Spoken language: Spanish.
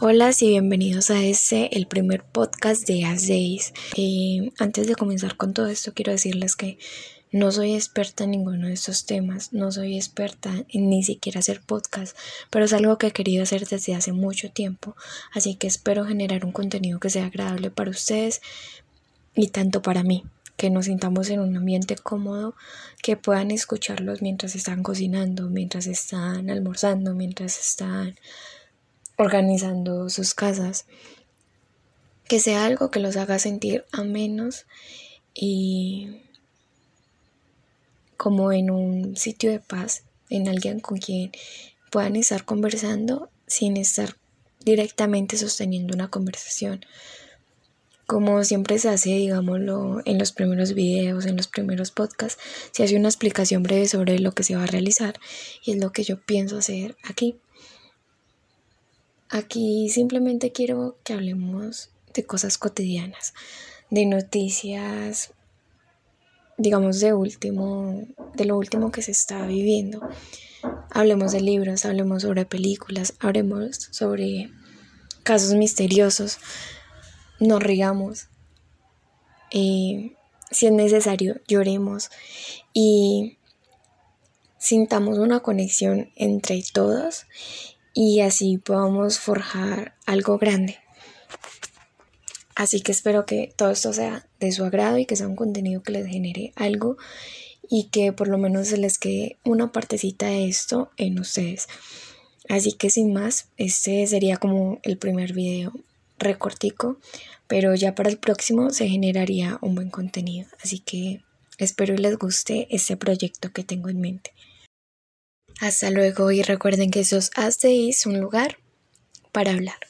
Hola y bienvenidos a este, el primer podcast de As Days. Eh, antes de comenzar con todo esto, quiero decirles que no soy experta en ninguno de estos temas, no soy experta en ni siquiera hacer podcast, pero es algo que he querido hacer desde hace mucho tiempo, así que espero generar un contenido que sea agradable para ustedes y tanto para mí, que nos sintamos en un ambiente cómodo, que puedan escucharlos mientras están cocinando, mientras están almorzando, mientras están organizando sus casas, que sea algo que los haga sentir a menos y como en un sitio de paz, en alguien con quien puedan estar conversando sin estar directamente sosteniendo una conversación. Como siempre se hace, digámoslo, en los primeros videos, en los primeros podcasts, se hace una explicación breve sobre lo que se va a realizar y es lo que yo pienso hacer aquí. Aquí simplemente quiero que hablemos de cosas cotidianas, de noticias, digamos, de último, de lo último que se está viviendo. Hablemos de libros, hablemos sobre películas, hablemos sobre casos misteriosos, nos rigamos, eh, si es necesario, lloremos y sintamos una conexión entre todos y así podamos forjar algo grande. Así que espero que todo esto sea de su agrado y que sea un contenido que les genere algo y que por lo menos se les quede una partecita de esto en ustedes. Así que sin más, este sería como el primer video recortico, pero ya para el próximo se generaría un buen contenido. Así que espero les guste este proyecto que tengo en mente. Hasta luego y recuerden que esos As un lugar para hablar.